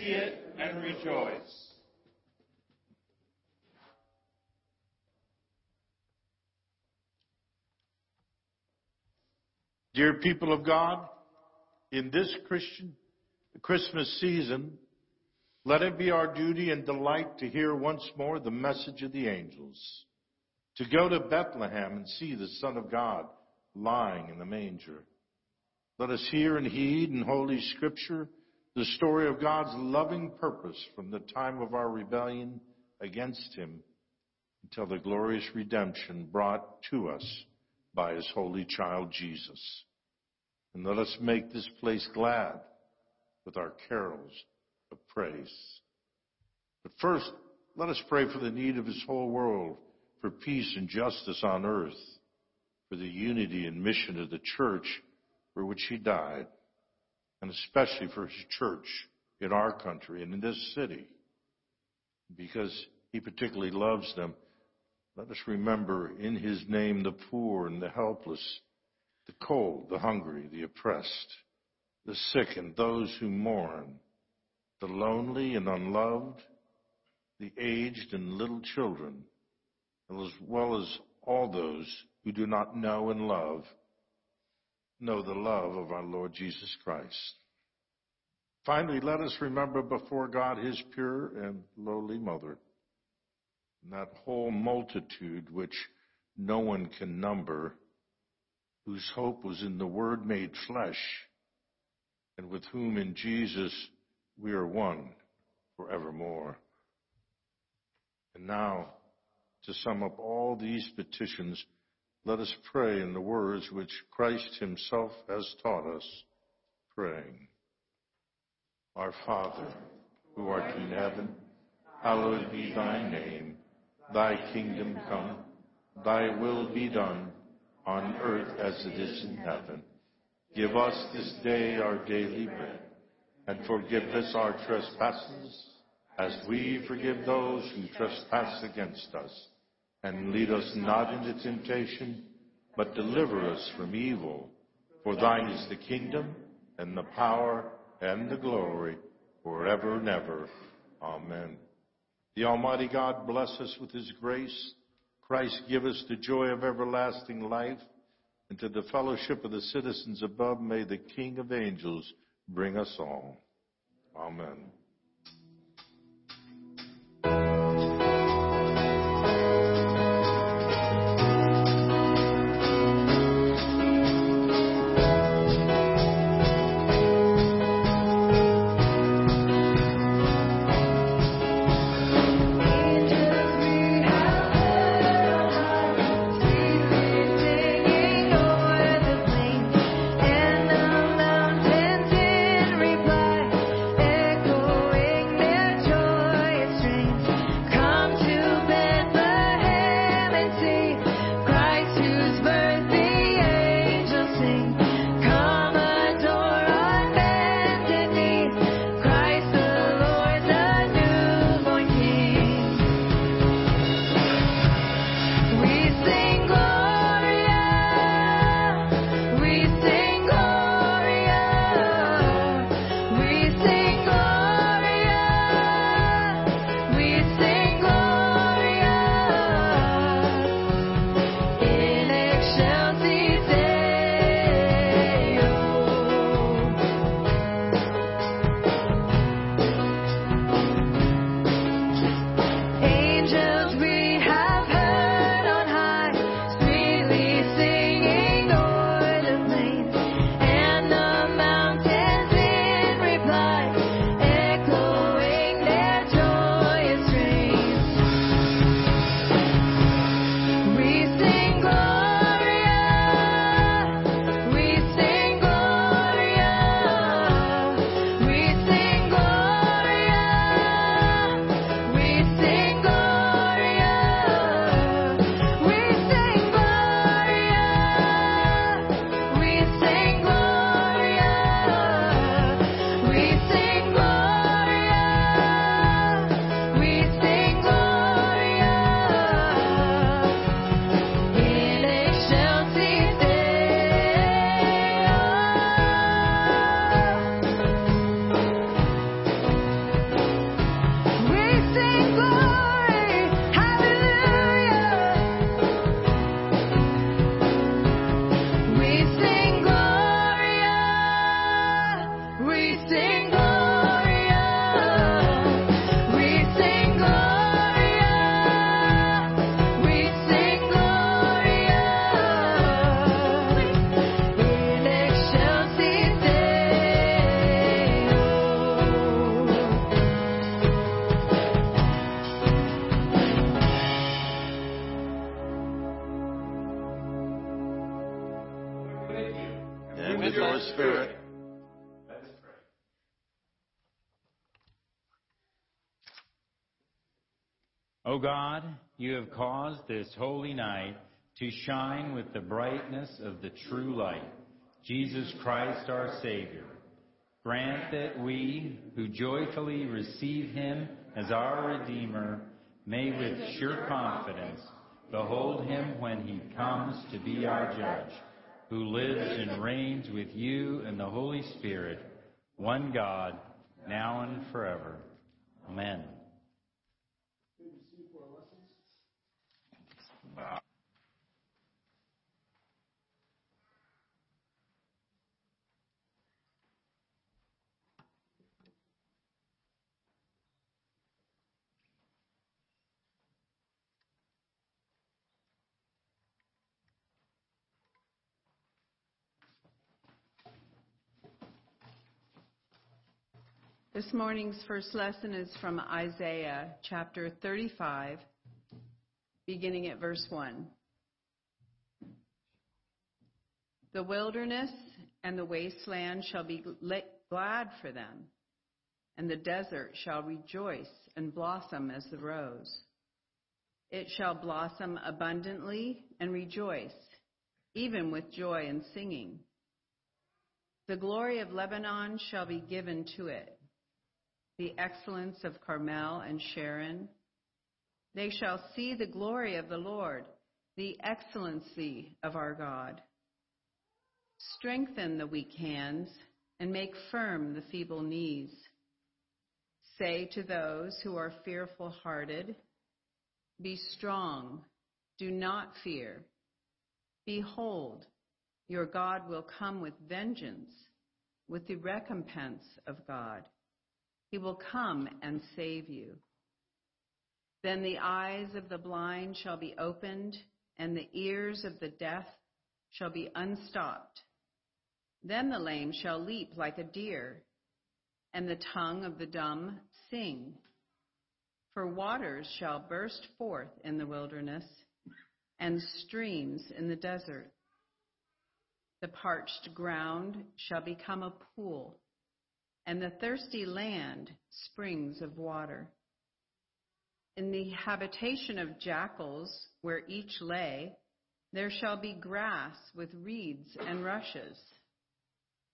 see it and rejoice. Dear people of God, in this Christian Christmas season, let it be our duty and delight to hear once more the message of the angels, to go to Bethlehem and see the Son of God lying in the manger. Let us hear and heed in Holy Scripture the story of God's loving purpose from the time of our rebellion against Him until the glorious redemption brought to us by His holy child Jesus. And let us make this place glad with our carols of praise. But first, let us pray for the need of His whole world, for peace and justice on earth, for the unity and mission of the church for which He died, and especially for His church in our country and in this city, because He particularly loves them. Let us remember in His name the poor and the helpless, the cold, the hungry, the oppressed, the sick and those who mourn, the lonely and unloved, the aged and little children, as well as all those who do not know and love, know the love of our Lord Jesus Christ. Finally, let us remember before God his pure and lowly mother, and that whole multitude which no one can number, whose hope was in the Word made flesh, and with whom in Jesus we are one forevermore. And now, to sum up all these petitions, let us pray in the words which Christ himself has taught us, praying. Our Father, who art in heaven, hallowed be thy name. Thy kingdom come, thy will be done, on earth as it is in heaven. Give us this day our daily bread, and forgive us our trespasses, as we forgive those who trespass against us. And lead us not into temptation, but deliver us from evil. For thine is the kingdom, and the power, and the glory, forever and ever. Amen. The Almighty God bless us with his grace. Christ give us the joy of everlasting life and to the fellowship of the citizens above, may the King of angels bring us all. Amen. God, you have caused this holy night to shine with the brightness of the true light, Jesus Christ our Savior. Grant that we, who joyfully receive him as our Redeemer, may with sure confidence behold him when he comes to be our judge, who lives and reigns with you and the Holy Spirit, one God, now and forever. Amen. This morning's first lesson is from Isaiah chapter 35, beginning at verse 1. The wilderness and the wasteland shall be glad for them, and the desert shall rejoice and blossom as the rose. It shall blossom abundantly and rejoice, even with joy and singing. The glory of Lebanon shall be given to it the excellence of Carmel and Sharon. They shall see the glory of the Lord, the excellency of our God. Strengthen the weak hands and make firm the feeble knees. Say to those who are fearful hearted, Be strong, do not fear. Behold, your God will come with vengeance, with the recompense of God. He will come and save you. Then the eyes of the blind shall be opened, and the ears of the deaf shall be unstopped. Then the lame shall leap like a deer, and the tongue of the dumb sing. For waters shall burst forth in the wilderness, and streams in the desert. The parched ground shall become a pool and the thirsty land springs of water. In the habitation of jackals, where each lay, there shall be grass with reeds and rushes.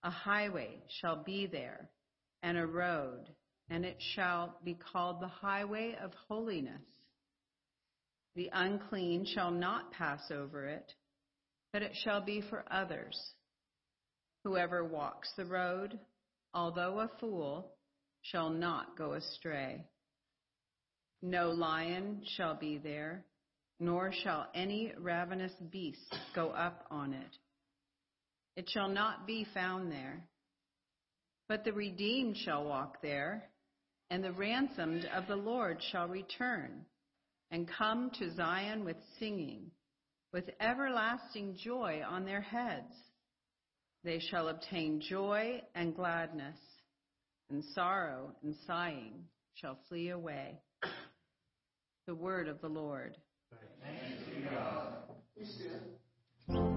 A highway shall be there, and a road, and it shall be called the highway of holiness. The unclean shall not pass over it, but it shall be for others. Whoever walks the road although a fool, shall not go astray. No lion shall be there, nor shall any ravenous beast go up on it. It shall not be found there. But the redeemed shall walk there, and the ransomed of the Lord shall return, and come to Zion with singing, with everlasting joy on their heads. They shall obtain joy and gladness, and sorrow and sighing shall flee away. The word of the Lord. Thanks be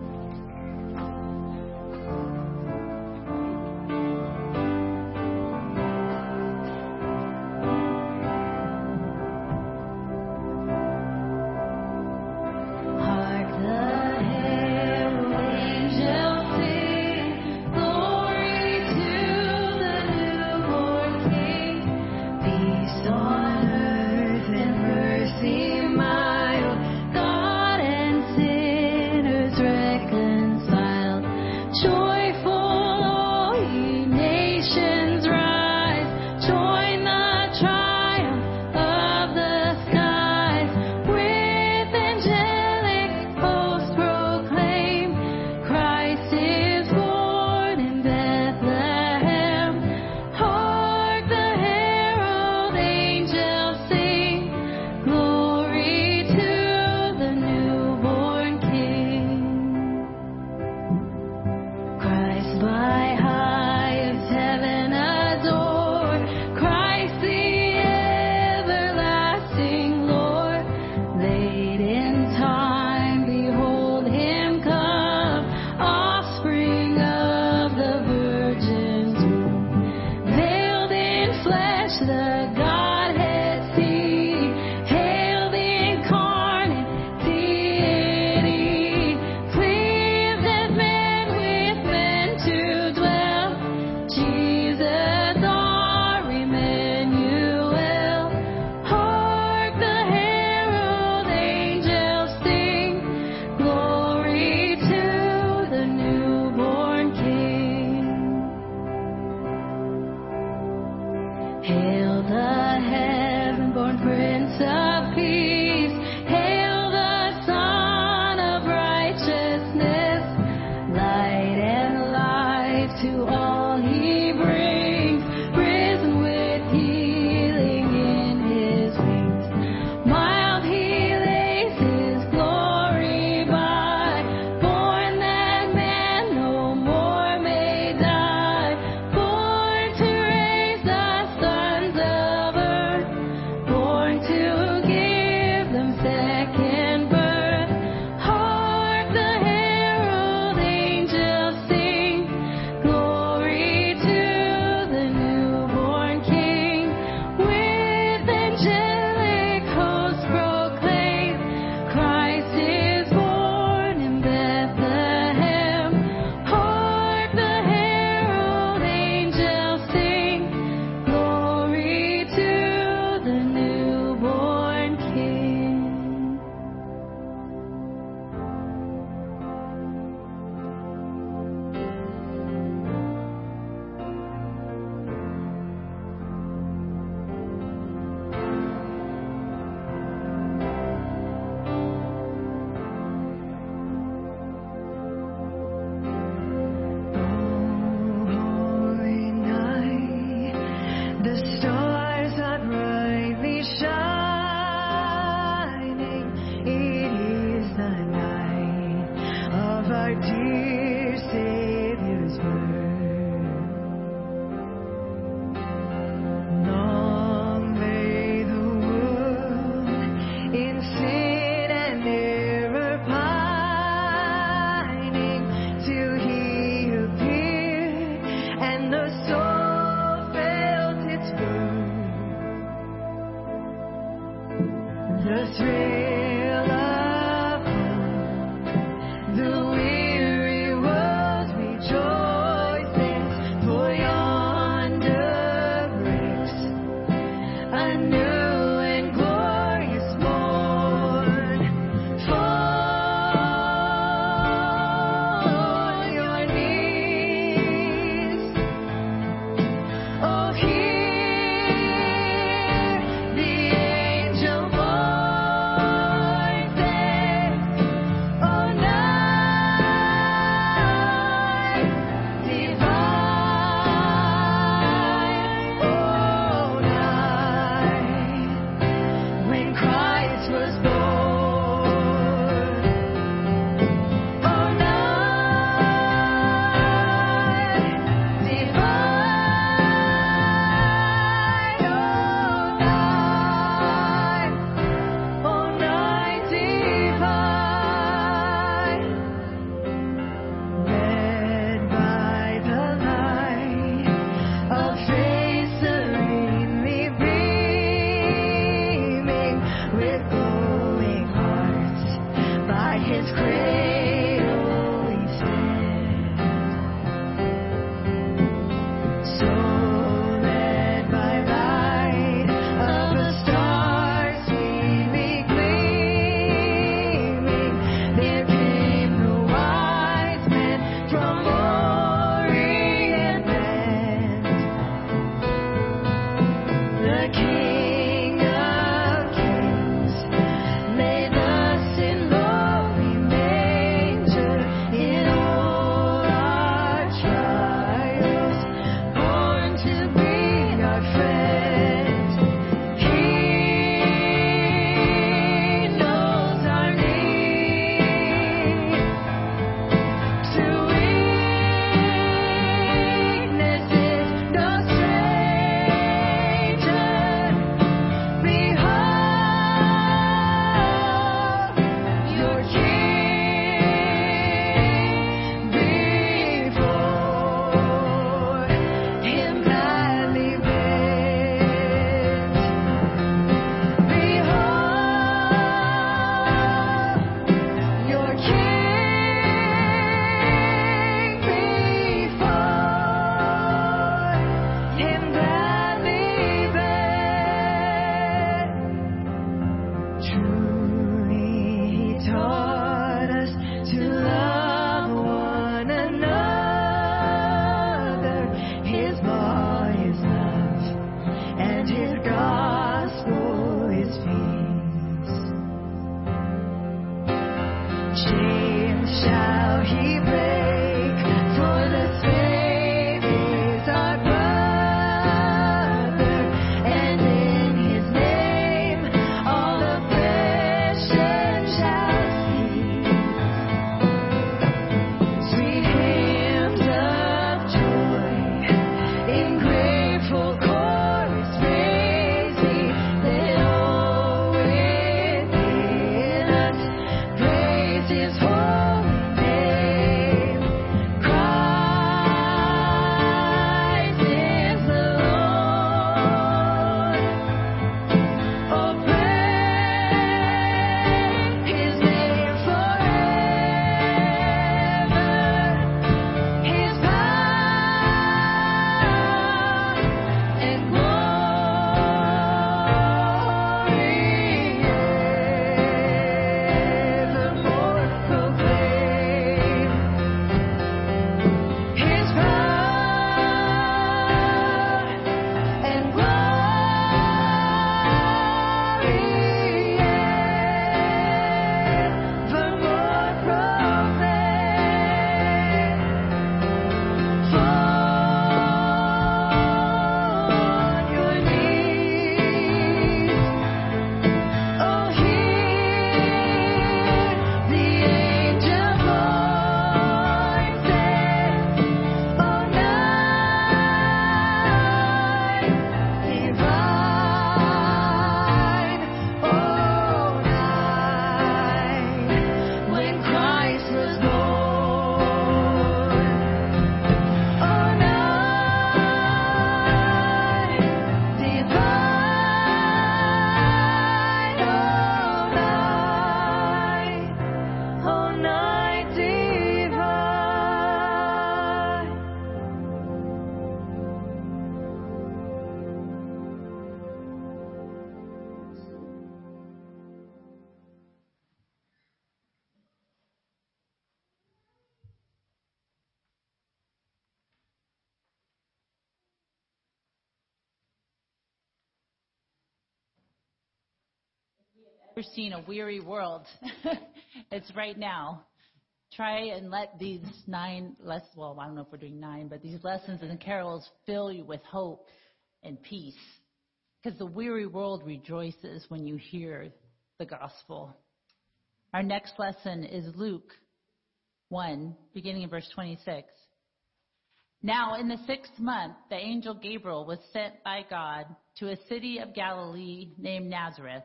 ever seen a weary world, it's right now. Try and let these nine lessons, well, I don't know if we're doing nine, but these lessons and carols fill you with hope and peace. Because the weary world rejoices when you hear the gospel. Our next lesson is Luke 1, beginning in verse 26. Now, in the sixth month, the angel Gabriel was sent by God to a city of Galilee named Nazareth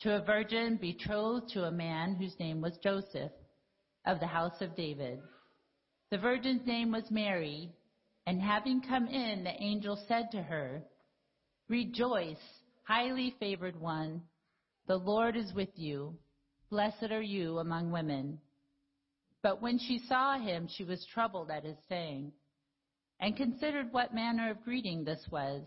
to a virgin betrothed to a man whose name was Joseph of the house of David. The virgin's name was Mary, and having come in, the angel said to her, Rejoice, highly favored one, the Lord is with you. Blessed are you among women. But when she saw him, she was troubled at his saying, and considered what manner of greeting this was.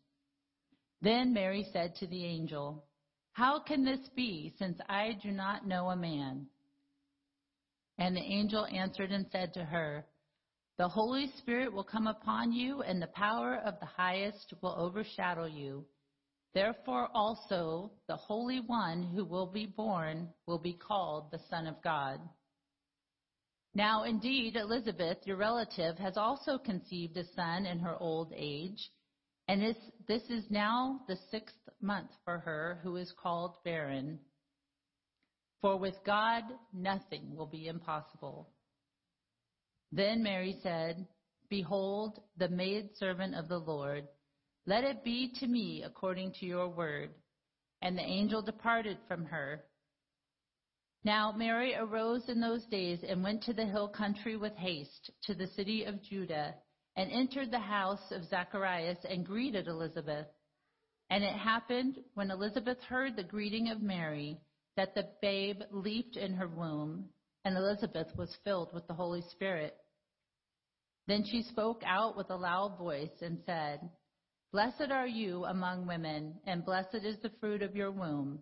Then Mary said to the angel, How can this be, since I do not know a man? And the angel answered and said to her, The Holy Spirit will come upon you, and the power of the highest will overshadow you. Therefore also the Holy One who will be born will be called the Son of God. Now indeed, Elizabeth, your relative, has also conceived a son in her old age, and this, this is now the sixth month for her who is called barren. For with God nothing will be impossible. Then Mary said, Behold, the maidservant of the Lord, let it be to me according to your word. And the angel departed from her. Now Mary arose in those days and went to the hill country with haste to the city of Judah and entered the house of Zacharias and greeted Elizabeth. And it happened when Elizabeth heard the greeting of Mary that the babe leaped in her womb and Elizabeth was filled with the Holy Spirit. Then she spoke out with a loud voice and said, Blessed are you among women, and blessed is the fruit of your womb.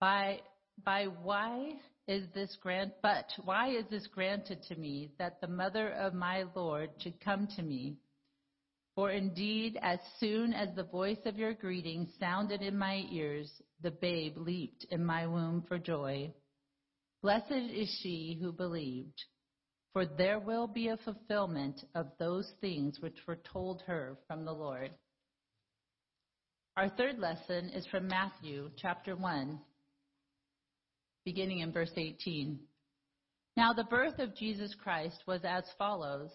By by why is this grant but why is this granted to me that the mother of my Lord should come to me? For indeed, as soon as the voice of your greeting sounded in my ears, the babe leaped in my womb for joy. Blessed is she who believed, for there will be a fulfillment of those things which were told her from the Lord. Our third lesson is from Matthew chapter 1, beginning in verse 18. Now, the birth of Jesus Christ was as follows.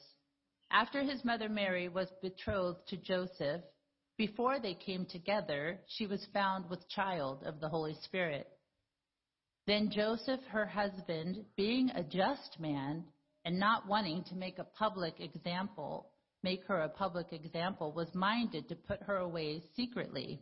After his mother Mary was betrothed to Joseph, before they came together, she was found with child of the Holy Spirit. Then Joseph, her husband, being a just man and not wanting to make a public example, make her a public example, was minded to put her away secretly.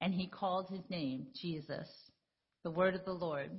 and he called his name Jesus. The word of the Lord.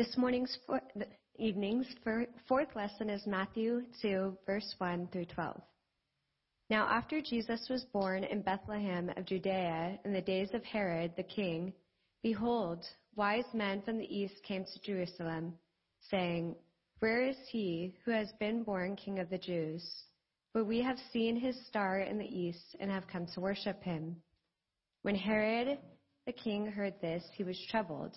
This morning's for, evening's fourth lesson is Matthew 2, verse 1 through 12. Now, after Jesus was born in Bethlehem of Judea in the days of Herod the king, behold, wise men from the east came to Jerusalem, saying, Where is he who has been born king of the Jews? For we have seen his star in the east and have come to worship him. When Herod the king heard this, he was troubled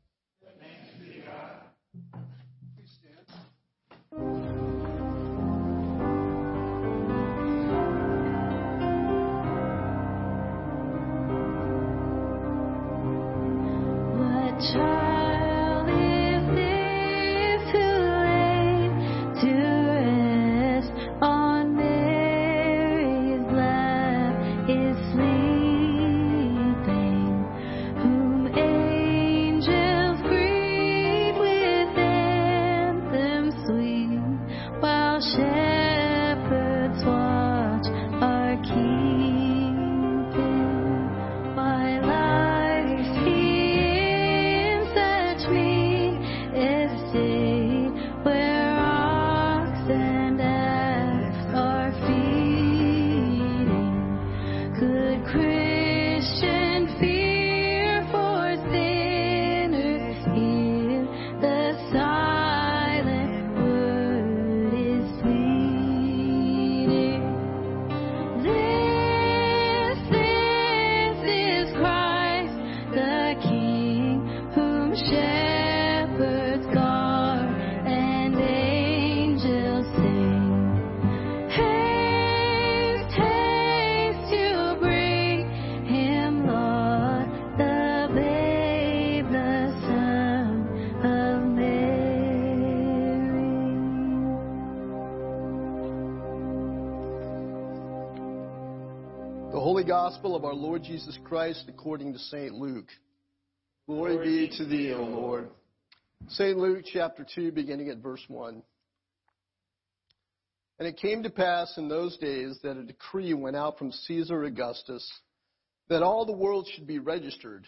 Gospel of our Lord Jesus Christ according to St. Luke. Glory be to thee, O Lord. St. Luke chapter 2, beginning at verse 1. And it came to pass in those days that a decree went out from Caesar Augustus that all the world should be registered.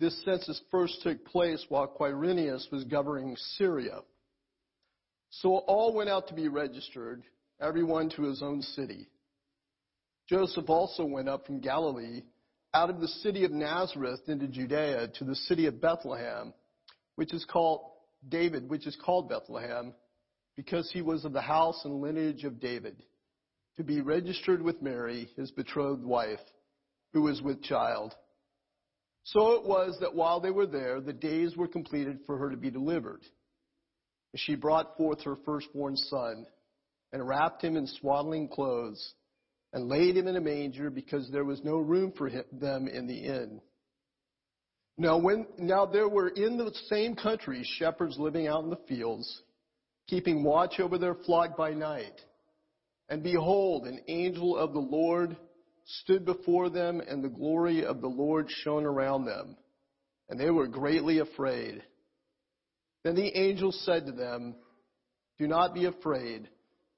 This census first took place while Quirinius was governing Syria. So all went out to be registered, everyone to his own city. Joseph also went up from Galilee, out of the city of Nazareth into Judea, to the city of Bethlehem, which is called David, which is called Bethlehem, because he was of the house and lineage of David, to be registered with Mary, his betrothed wife, who was with child. So it was that while they were there, the days were completed for her to be delivered. She brought forth her firstborn son, and wrapped him in swaddling clothes, and laid him in a manger because there was no room for him, them in the inn. Now, when, now there were in the same country shepherds living out in the fields, keeping watch over their flock by night. And behold, an angel of the Lord stood before them, and the glory of the Lord shone around them. And they were greatly afraid. Then the angel said to them, Do not be afraid.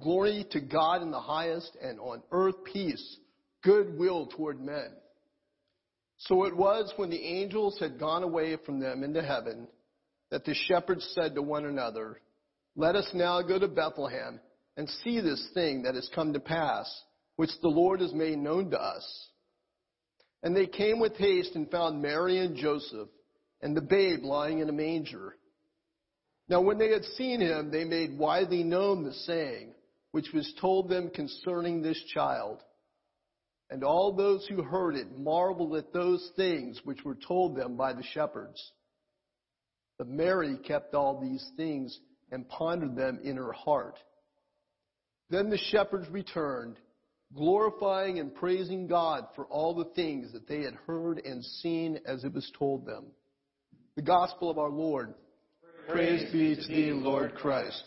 Glory to God in the highest, and on earth peace, goodwill toward men. So it was when the angels had gone away from them into heaven that the shepherds said to one another, Let us now go to Bethlehem and see this thing that has come to pass, which the Lord has made known to us. And they came with haste and found Mary and Joseph and the babe lying in a manger. Now when they had seen him, they made widely known the saying which was told them concerning this child. And all those who heard it marveled at those things which were told them by the shepherds. But Mary kept all these things and pondered them in her heart. Then the shepherds returned, glorifying and praising God for all the things that they had heard and seen as it was told them. The gospel of our Lord. Praise, Praise be to thee, Lord Christ.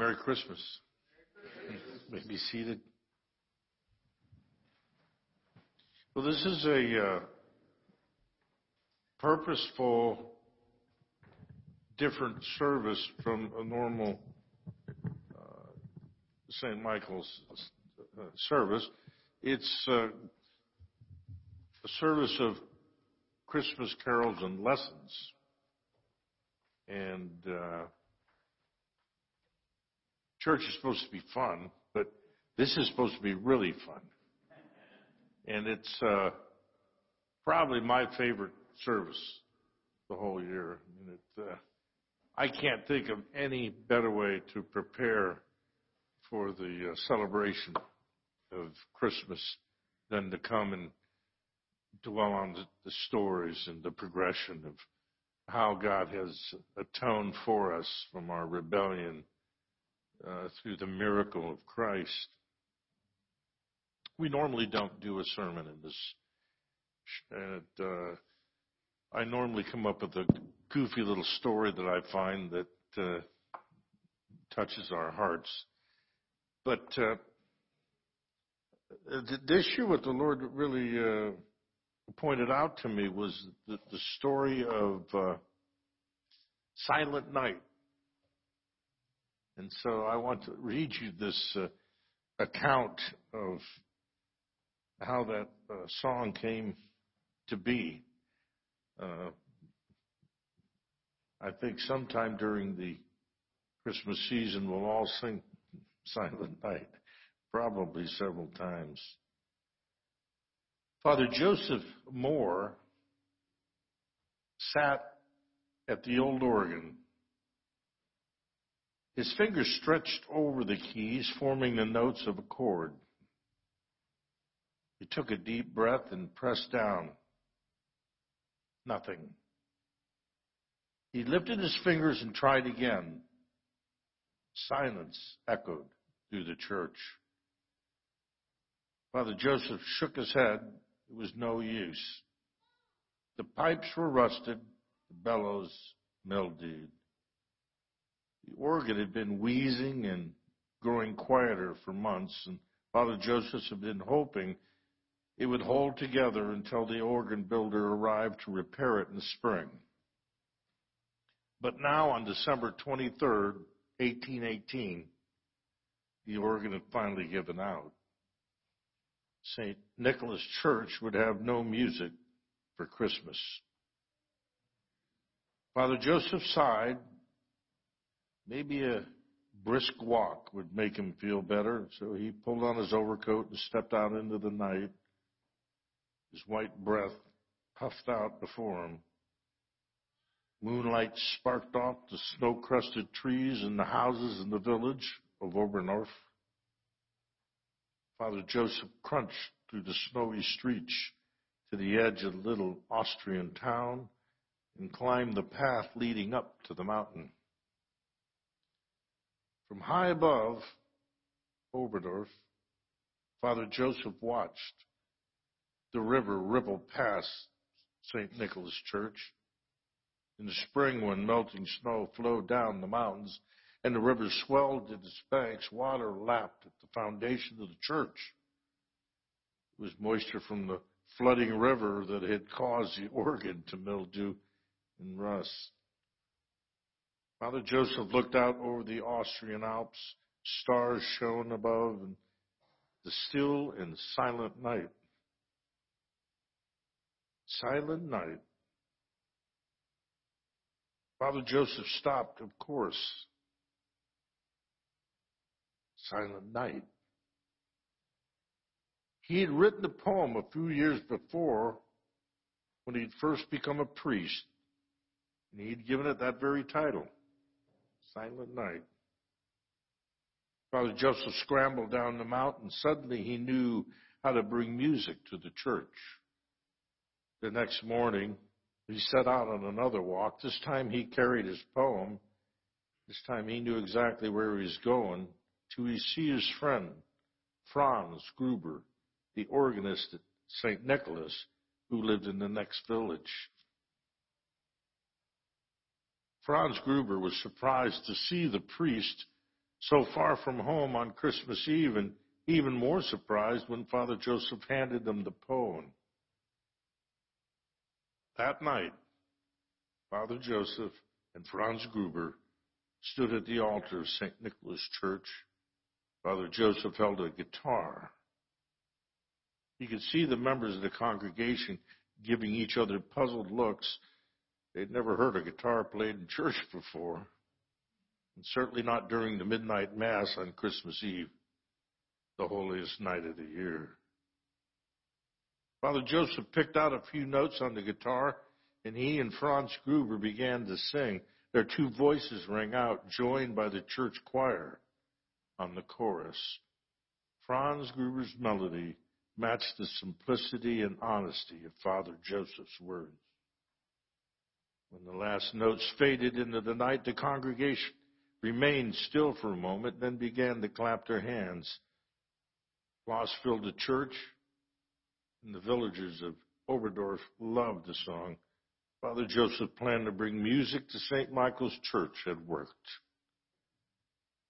Merry Christmas. May be seated. Well, this is a uh, purposeful, different service from a normal uh, St. Michael's uh, service. It's uh, a service of Christmas carols and lessons. And uh, church is supposed to be fun, but this is supposed to be really fun. And it's uh, probably my favorite service the whole year. I mean, it, uh, I can't think of any better way to prepare for the uh, celebration of Christmas than to come and dwell on the, the stories and the progression of how God has atoned for us from our rebellion uh, through the miracle of Christ. We normally don't do a sermon in this. And, uh, I normally come up with a goofy little story that I find that uh, touches our hearts. But uh, this year, what the Lord really uh, pointed out to me was the, the story of uh, Silent Night. And so I want to read you this uh, account of how that uh, song came to be. Uh, I think sometime during the Christmas season we'll all sing Silent Night, probably several times. Father Joseph Mohr sat at the old organ, his fingers stretched over the keys, forming the notes of a chord. He took a deep breath and pressed down. Nothing. He lifted his fingers and tried again. Silence echoed through the church. Father Joseph shook his head. It was no use. The pipes were rusted, the bellows mildewed. The organ had been wheezing and growing quieter for months, and Father Joseph had been hoping it would hold together until the organ builder arrived to repair it in the spring. But now on December 23rd, 1818, the organ had finally given out. St. Nicholas Church would have no music for Christmas. Father Joseph sighed. Maybe a brisk walk would make him feel better, so he pulled on his overcoat and stepped out into the night his white breath puffed out before him. Moonlight sparked off the snow-crusted trees and the houses in the village of Oberndorf. Father Joseph crunched through the snowy streets to the edge of the little Austrian town and climbed the path leading up to the mountain. From high above Oberdorf, Father Joseph watched the river ripple past St. Nicholas Church. In the spring, when melting snow flowed down the mountains and the river swelled to its banks, water lapped at the foundation of the church. It was moisture from the flooding river that had caused the organ to mildew and rust. Father Joseph looked out over the Austrian Alps. Stars shone above and the still and silent night Silent night. Father Joseph stopped, of course. Silent night. He had written a poem a few years before when he'd first become a priest, and he'd given it that very title, Silent Night. Father Joseph scrambled down the mountain. Suddenly he knew how to bring music to the church. The next morning, he set out on another walk. This time he carried his poem. This time he knew exactly where he was going to see his friend, Franz Gruber, the organist at St. Nicholas, who lived in the next village. Franz Gruber was surprised to see the priest so far from home on Christmas Eve and even more surprised when Father Joseph handed him the poem. That night, Father Joseph and Franz Gruber stood at the altar of St. Nicholas Church. Father Joseph held a guitar. You could see the members of the congregation giving each other puzzled looks. They'd never heard a guitar played in church before, and certainly not during the midnight mass on Christmas Eve, the holiest night of the year. Father Joseph picked out a few notes on the guitar, and he and Franz Gruber began to sing. their two voices rang out, joined by the church choir on the chorus. Franz Gruber's melody matched the simplicity and honesty of Father Joseph's words. When the last notes faded into the night, the congregation remained still for a moment, then began to clap their hands. Applause filled the church, and the villagers of Oberdorf loved the song. Father Joseph planned to bring music to St. Michael's Church had worked.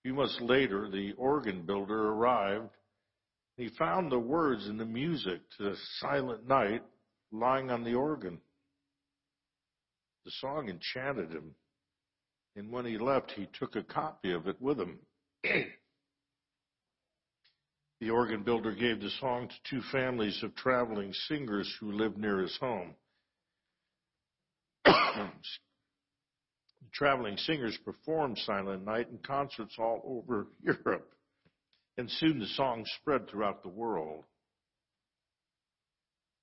A few months later, the organ builder arrived. He found the words and the music to Silent Night lying on the organ. The song enchanted him, and when he left, he took a copy of it with him. the organ builder gave the song to two families of traveling singers who lived near his home. The traveling singers performed Silent Night in concerts all over Europe, and soon the song spread throughout the world.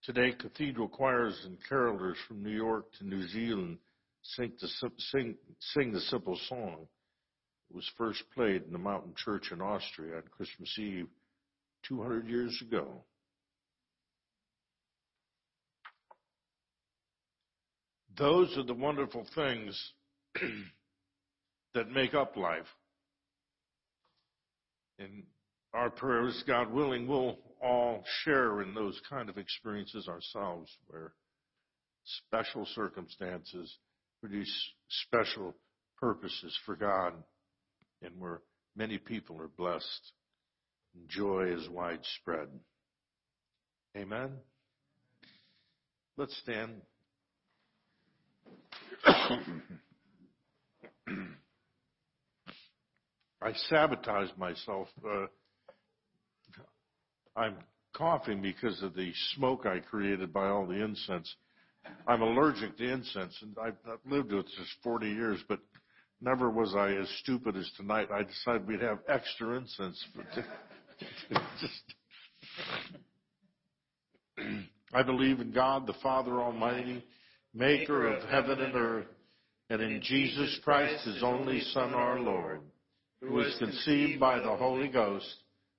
Today, cathedral choirs and carolers from New York to New Zealand sing the, sing, sing the simple song. It was first played in the mountain church in Austria on Christmas Eve 200 years ago. Those are the wonderful things that make up life. And our prayers, God willing, will all share in those kind of experiences ourselves where special circumstances produce special purposes for God and where many people are blessed and joy is widespread. Amen. Let's stand. I sabotaged myself. Uh, I'm coughing because of the smoke I created by all the incense. I'm allergic to incense, and I've, I've lived with this 40 years, but never was I as stupid as tonight. I decided we'd have extra incense. just, I believe in God, the Father Almighty, maker of heaven and earth, and in Jesus Christ, his only Son, our Lord, who was conceived by the Holy Ghost,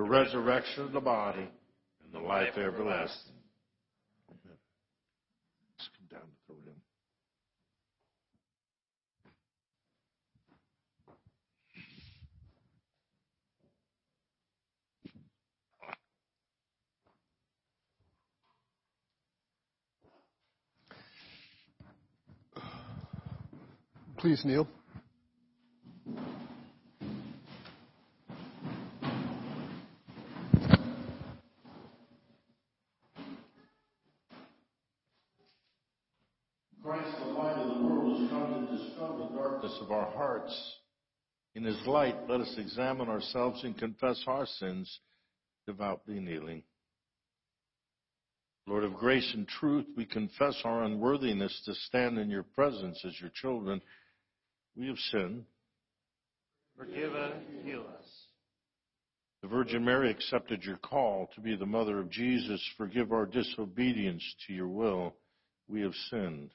the resurrection of the body, and the life everlasting. Let's come down to the room. Please kneel. Christ, the light of the world, has come to dispel the darkness of our hearts. In his light, let us examine ourselves and confess our sins, devoutly kneeling. Lord of grace and truth, we confess our unworthiness to stand in your presence as your children. We have sinned. Forgive us, heal us. The Virgin Mary accepted your call to be the mother of Jesus. Forgive our disobedience to your will. We have sinned.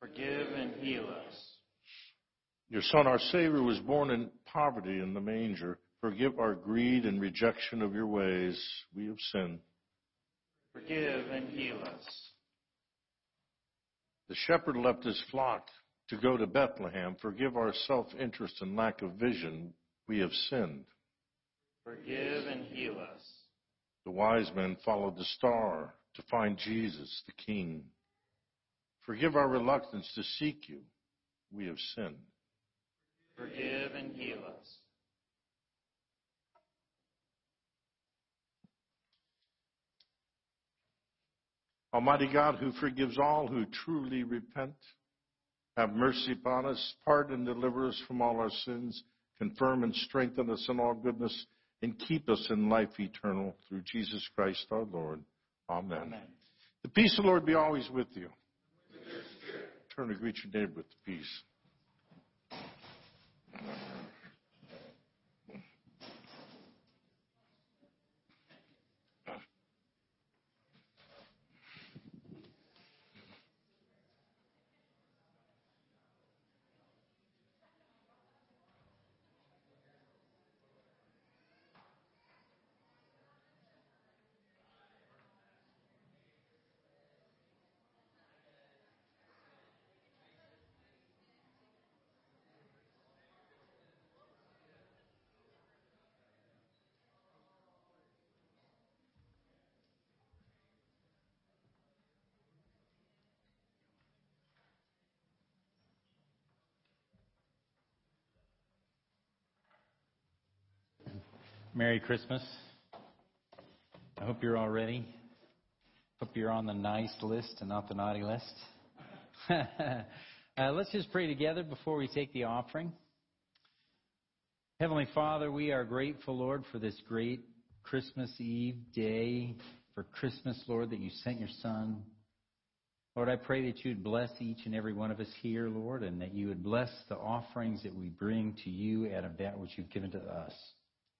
Forgive and heal us. Your Son, our Savior, was born in poverty in the manger. Forgive our greed and rejection of your ways. We have sinned. Forgive and heal us. The shepherd left his flock to go to Bethlehem. Forgive our self interest and lack of vision. We have sinned. Forgive and heal us. The wise men followed the star to find Jesus, the King. Forgive our reluctance to seek you. We have sinned. Forgive and heal us. Almighty God, who forgives all who truly repent, Have mercy upon us, pardon and deliver us from all our sins, confirm and strengthen us in all goodness, and keep us in life eternal through Jesus Christ our Lord. Amen. Amen. The peace of the Lord be always with you. Turn to greet your neighbor with peace. Merry Christmas. I hope you're all ready. Hope you're on the nice list and not the naughty list. uh, let's just pray together before we take the offering. Heavenly Father, we are grateful, Lord, for this great Christmas Eve day, for Christmas, Lord, that you sent your Son. Lord, I pray that you would bless each and every one of us here, Lord, and that you would bless the offerings that we bring to you out of that which you've given to us.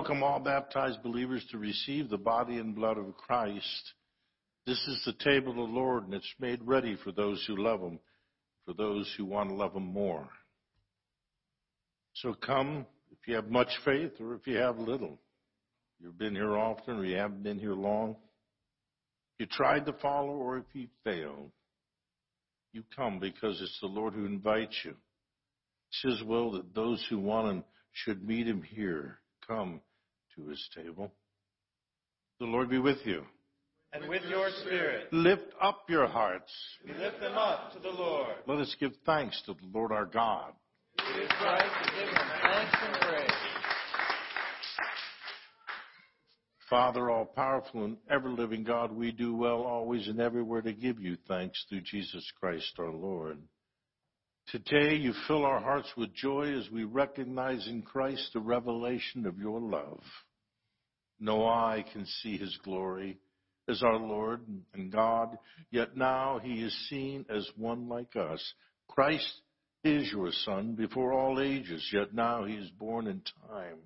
Welcome all baptized believers to receive the body and blood of Christ. This is the table of the Lord, and it's made ready for those who love Him, for those who want to love Him more. So come if you have much faith or if you have little. You've been here often or you haven't been here long. You tried to follow or if you failed, you come because it's the Lord who invites you. It's His will that those who want Him should meet Him here, come to His table. The Lord be with you. And with your spirit, Lift up your hearts. we lift them up to the Lord. Let us give thanks to the Lord our God. It is right to give him thanks and praise. Father, all powerful and ever living God, we do well always and everywhere to give you thanks through Jesus Christ our Lord. Today you fill our hearts with joy as we recognize in Christ the revelation of your love. No eye can see his glory as our Lord and God, yet now he is seen as one like us. Christ is your Son before all ages, yet now he is born in time.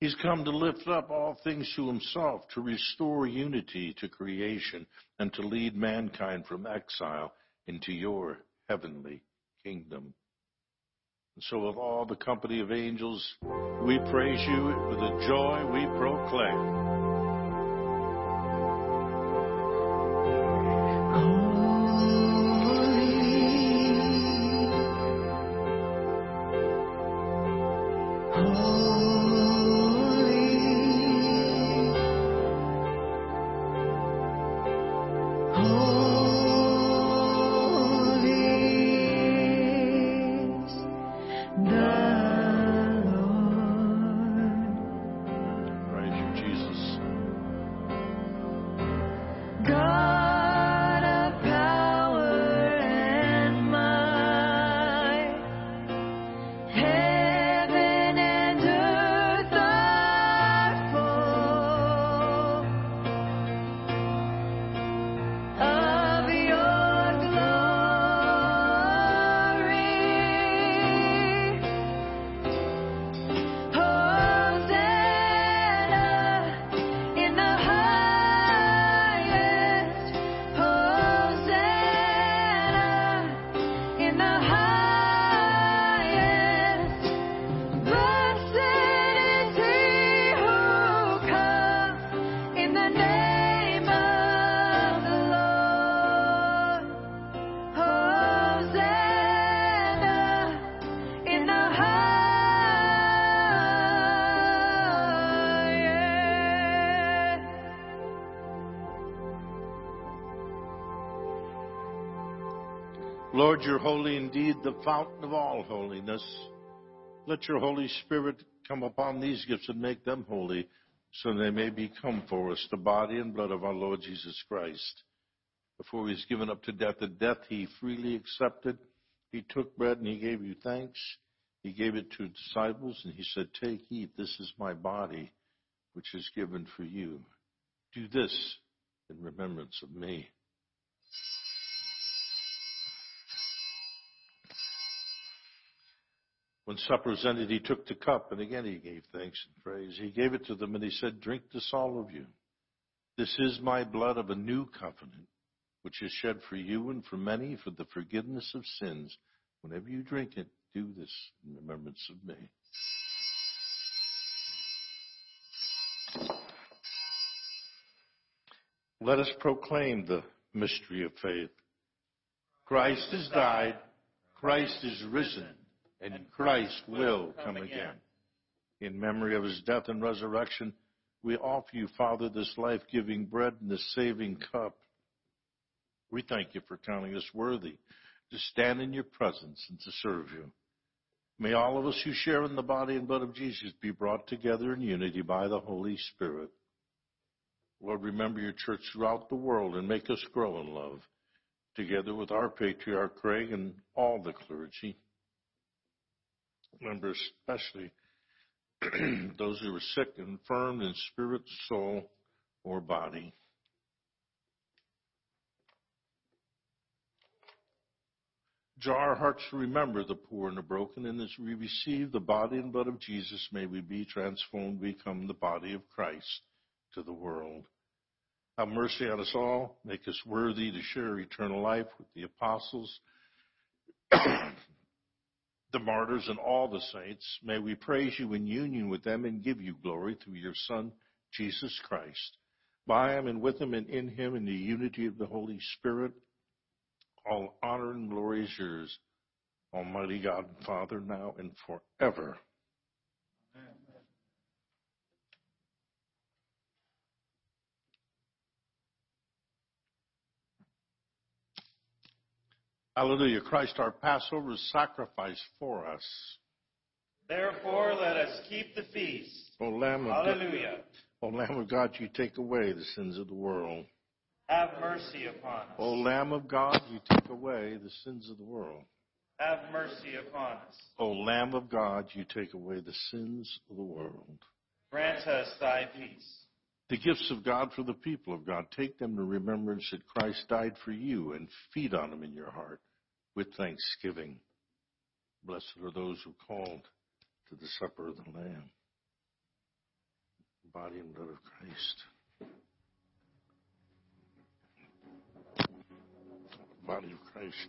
He's come to lift up all things to himself, to restore unity to creation, and to lead mankind from exile into your heavenly kingdom. And so, with all the company of angels, we praise you with the joy we proclaim. You're holy indeed, the fountain of all holiness. Let your Holy Spirit come upon these gifts and make them holy, so they may become for us the body and blood of our Lord Jesus Christ. Before he was given up to death, the death he freely accepted, he took bread and he gave you thanks. He gave it to disciples and he said, Take, eat, this is my body, which is given for you. Do this in remembrance of me. When supper was ended, he took the cup, and again he gave thanks and praise. He gave it to them, and he said, Drink this, all of you. This is my blood of a new covenant, which is shed for you and for many for the forgiveness of sins. Whenever you drink it, do this in remembrance of me. Let us proclaim the mystery of faith. Christ has died, Christ is risen, and Christ will come again. In memory of his death and resurrection, we offer you, Father, this life giving bread and this saving cup. We thank you for counting us worthy to stand in your presence and to serve you. May all of us who share in the body and blood of Jesus be brought together in unity by the Holy Spirit. Lord, remember your church throughout the world and make us grow in love, together with our patriarch Craig and all the clergy. Remember especially those who are sick and infirmed in spirit, soul, or body. Draw our hearts to remember the poor and the broken, and as we receive the body and blood of Jesus, may we be transformed, become the body of Christ to the world. Have mercy on us all. Make us worthy to share eternal life with the apostles, the martyrs, and all the saints. May we praise you in union with them and give you glory through your Son, Jesus Christ. By him and with him and in him in the unity of the Holy Spirit, all honor and glory is yours, Almighty God and Father, now and forever. Hallelujah. Christ our Passover is sacrificed for us. Therefore, let us keep the feast. O Lamb of Hallelujah. O Lamb of God, you take away the sins of the world. Have mercy upon us. O Lamb of God, you take away the sins of the world. Have mercy upon us. O Lamb of God, you take away the sins of the world. Grant us thy peace. The gifts of God for the people of God, take them to remembrance that Christ died for you and feed on them in your heart with thanksgiving. Blessed are those who called to the supper of the Lamb. Body and blood of Christ. Body of Christ.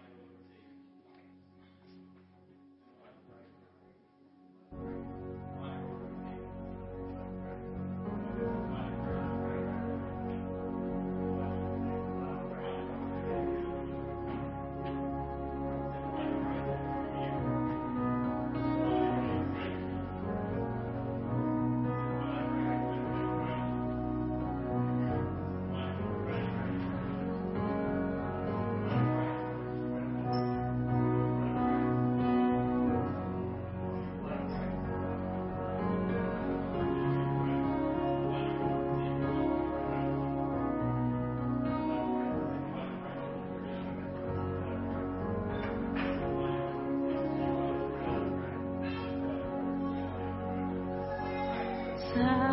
time.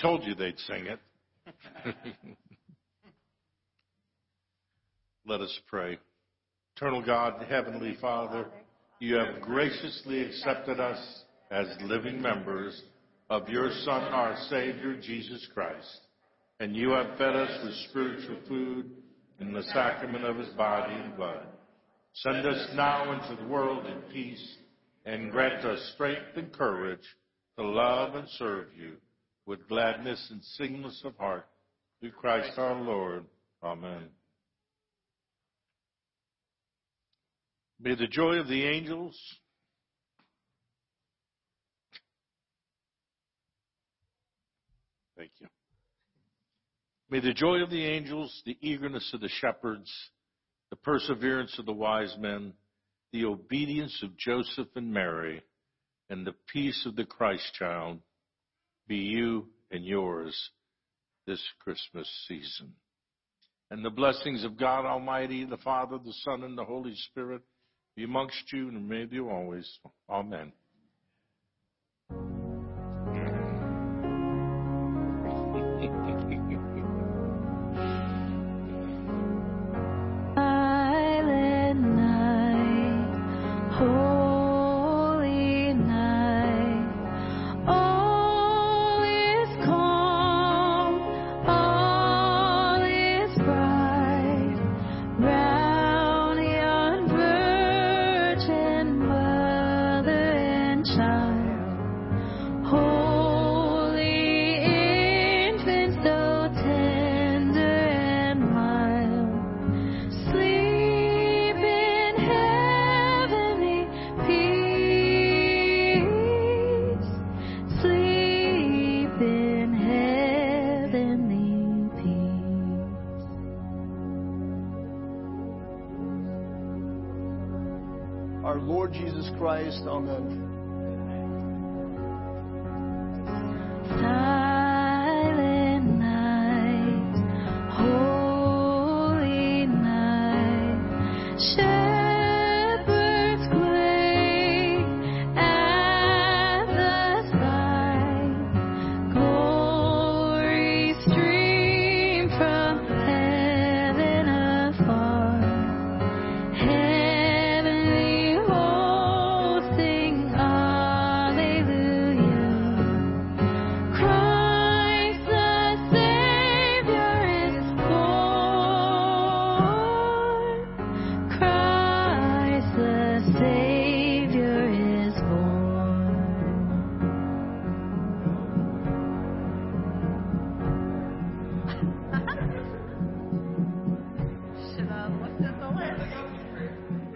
Told you they'd sing it. Let us pray. Eternal God, Heavenly Father, you have graciously accepted us as living members of your Son, our Savior, Jesus Christ. And you have fed us with spiritual food in the sacrament of his body and blood. Send us now into the world in peace and grant us strength and courage to love and serve you with gladness and singleness of heart through Christ our Lord. Amen. May the joy of the angels Thank you. May the joy of the angels, the eagerness of the shepherds, the perseverance of the wise men, the obedience of Joseph and Mary, and the peace of the Christ child be you and yours this Christmas season. And the blessings of God Almighty, the Father, the Son, and the Holy Spirit be amongst you and may be always. Amen.